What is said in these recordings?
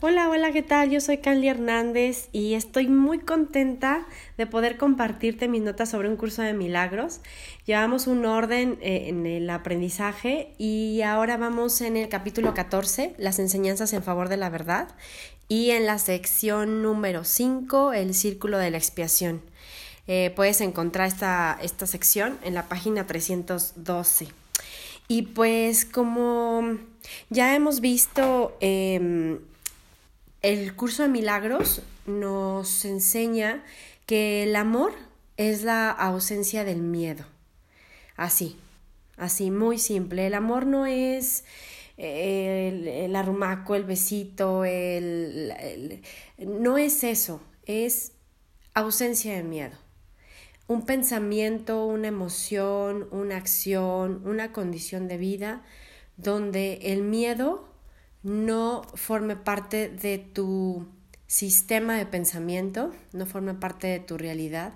Hola, hola, ¿qué tal? Yo soy Canly Hernández y estoy muy contenta de poder compartirte mis notas sobre un curso de milagros. Llevamos un orden eh, en el aprendizaje y ahora vamos en el capítulo 14, las enseñanzas en favor de la verdad, y en la sección número 5, el círculo de la expiación. Eh, puedes encontrar esta, esta sección en la página 312. Y pues como ya hemos visto... Eh, el curso de milagros nos enseña que el amor es la ausencia del miedo. Así, así, muy simple. El amor no es eh, el, arrumaco, el besito, el, no es eso, es ausencia de miedo. Un pensamiento, una emoción, una acción, una condición de vida donde el miedo no forme parte de tu sistema de pensamiento, no forme parte de tu realidad,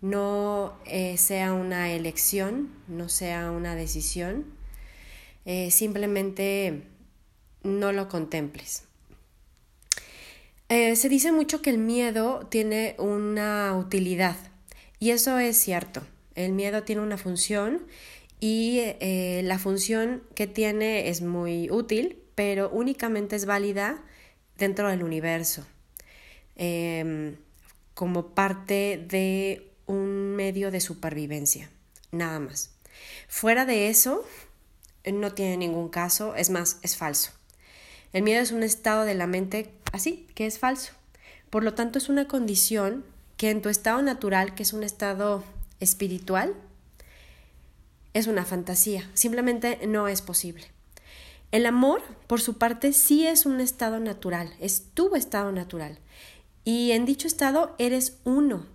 no eh, sea una elección, no sea una decisión, eh, simplemente no lo contemples. Eh, se dice mucho que el miedo tiene una utilidad y eso es cierto. El miedo tiene una función y la función que tiene es muy útil, pero únicamente es válida dentro del universo, em, como parte de un medio de supervivencia, nada más. Fuera de eso, no tiene ningún caso, es más, es falso. El miedo es un estado de la mente así, que es falso. Por lo tanto, es una condición que en tu estado natural, que es un estado espiritual, es una fantasía, simplemente no es posible. El amor, por su parte, sí es un estado natural, es tu estado natural. Y en dicho estado eres uno.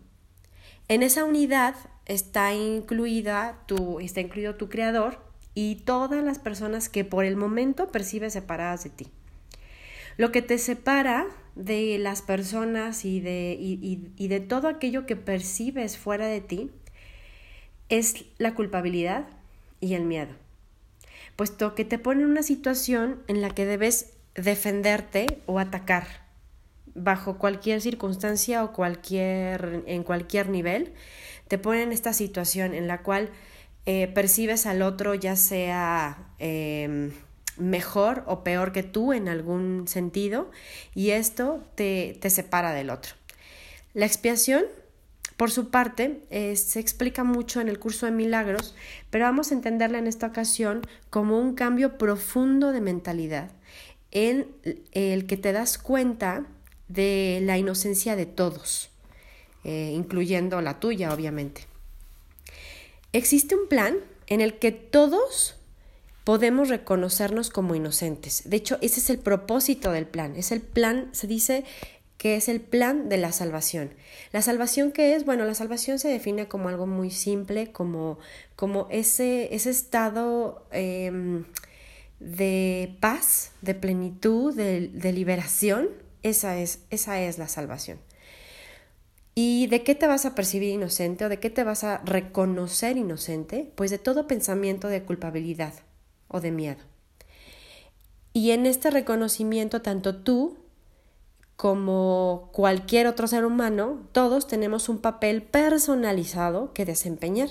En esa unidad está incluida tu, está incluido tu creador y todas las personas que por el momento percibes separadas de ti. Lo que te separa de las personas y de, y de todo aquello que percibes fuera de ti es la culpabilidad y el miedo puesto que te pone en una situación en la que debes defenderte o atacar bajo cualquier circunstancia o cualquier, en cualquier nivel, te pone en esta situación en la cual eh, percibes al otro ya sea em, mejor o peor que tú en algún sentido y esto te, te separa del otro. La expiación por su parte, eh, se explica mucho en el curso de milagros, pero vamos a entenderla en esta ocasión como un cambio profundo de mentalidad, en el que te das cuenta de la inocencia de todos, eh, incluyendo la tuya, obviamente. Existe un plan en el que todos podemos reconocernos como inocentes. De hecho, ese es el propósito del plan. Es el plan, se dice, que es el plan de la salvación. La salvación que es, bueno, la salvación se define como algo muy simple, como, como ese, ese estado em, de paz, de plenitud, de, de, liberación, esa es, esa es la salvación. ¿Y de qué te vas a percibir inocente o de qué te vas a reconocer inocente? Pues de todo pensamiento de culpabilidad o de miedo. Y en este reconocimiento, tanto tú como cualquier otro ser humano, todos tenemos un papel personalizado que desempeñar.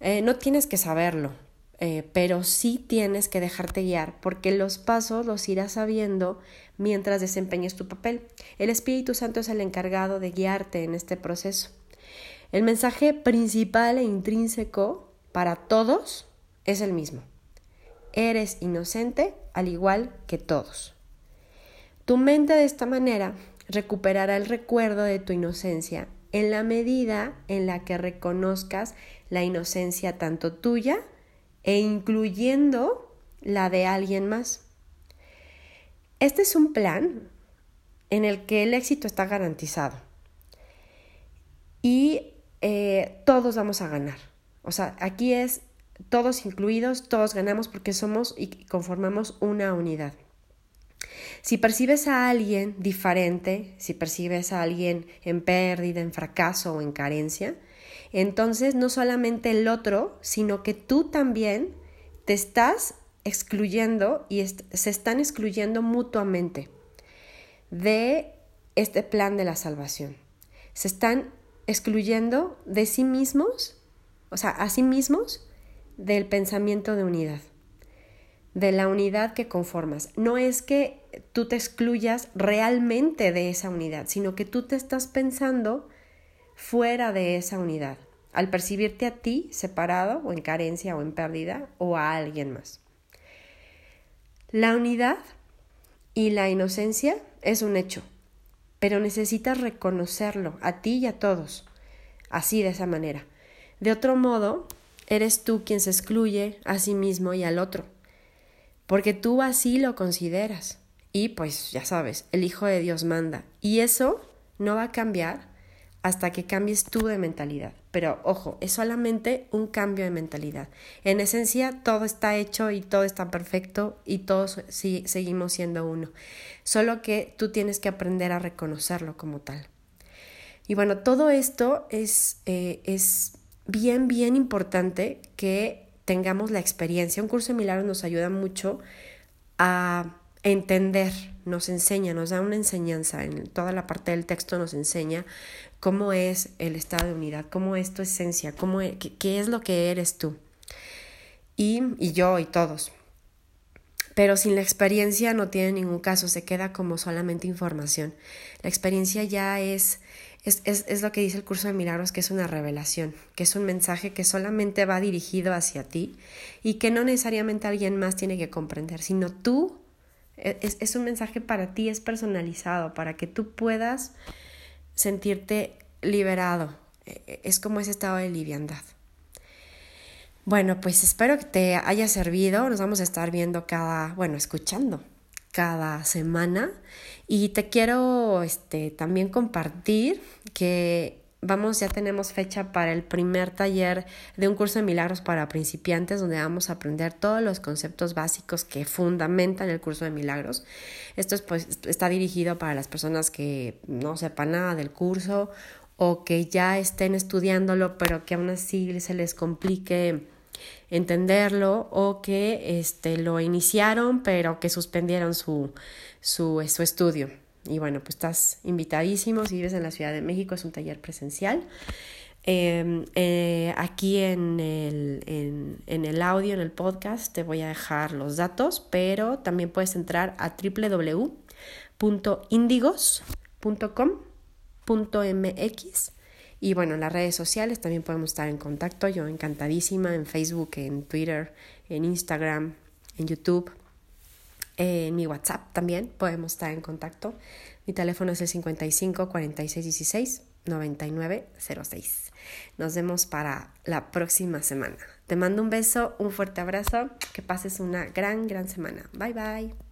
Eh, no tienes que saberlo, eh, pero sí tienes que dejarte guiar, porque los pasos los irás sabiendo mientras desempeñes tu papel. El Espíritu Santo es el encargado de guiarte en este proceso. El mensaje principal e intrínseco para todos es el mismo. Eres inocente al igual que todos. Tu mente de esta manera recuperará el recuerdo de tu inocencia en la medida en la que reconozcas la inocencia tanto tuya e incluyendo la de alguien más. Este es un plan en el que el éxito está garantizado y eh, todos vamos a ganar. O sea, aquí es todos incluidos, todos ganamos porque somos y conformamos una unidad. Si percibes a alguien diferente, si percibes a alguien en pérdida, en fracaso o en carencia, entonces no solamente el otro, sino que tú también te estás excluyendo y se están excluyendo mutuamente. de este plan de la salvación. Se están excluyendo de sí mismos, o sea, a sí mismos, del pensamiento de unidad, de la unidad que conformas. No es que tú te excluyas realmente de esa unidad, sino que tú te estás pensando fuera de esa unidad, al percibirte a ti separado o en carencia o en pérdida o a alguien más. La unidad y la inocencia es un hecho, pero necesitas reconocerlo a ti y a todos, así de esa manera. De otro modo, eres tú quien se excluye a sí mismo y al otro, porque tú así lo consideras. Y pues ya sabes, el Hijo de Dios manda. Y eso no va a cambiar hasta que cambies tú de mentalidad. Pero ojo, es solamente un cambio de mentalidad. En esencia, todo está hecho y todo está perfecto y todos sí, seguimos siendo uno. Solo que tú tienes que aprender a reconocerlo como tal. Y bueno, todo esto es, eh, es bien, bien importante que tengamos la experiencia. Un curso de milagros nos ayuda mucho a entender, nos enseña, nos da una enseñanza, en toda la parte del texto nos enseña cómo es el estado de unidad, cómo es tu esencia, cómo e, qué, es lo que eres tú. Y, y yo y todos. Pero sin la experiencia no tiene ningún caso, se queda como solamente información. La experiencia ya es, es, es, es, lo que dice el curso de milagros, que es una revelación, que es un mensaje que solamente va dirigido hacia ti y que no necesariamente alguien más tiene que comprender, sino tú, es, es un mensaje para ti, es personalizado, para que tú puedas sentirte liberado. E, e, es como ese estado de liviandad. Bueno, pues espero que te haya servido. Nos vamos a estar viendo cada, bueno, escuchando cada semana. Y te quiero este, también compartir que vamos, ya tenemos fecha para el primer taller de un curso de milagros para principiantes, donde vamos a aprender todos los conceptos básicos que fundamentan el curso de milagros. Esto pues, está dirigido para las personas que no sepan nada del curso o que ya estén estudiándolo, pero que aún así se les complique entenderlo o que este, lo iniciaron, pero que suspendieron su, su, su estudio. Y bueno, pues estás invitadísimo si vives en la Ciudad de México, es un taller presencial. Em, eh, aquí en el, en, en el audio, en el podcast, te voy a dejar los datos, pero también puedes entrar a www.indigos.com.mx y bueno, en las redes sociales también podemos estar en contacto. Yo encantadísima en Facebook, en Twitter, en Instagram, en YouTube. En mi WhatsApp también podemos estar en contacto. Mi teléfono es el 55 46 16 99 06. Nos vemos para la próxima semana. Te mando un beso, un fuerte abrazo. Que pases una gran, gran semana. Bye bye.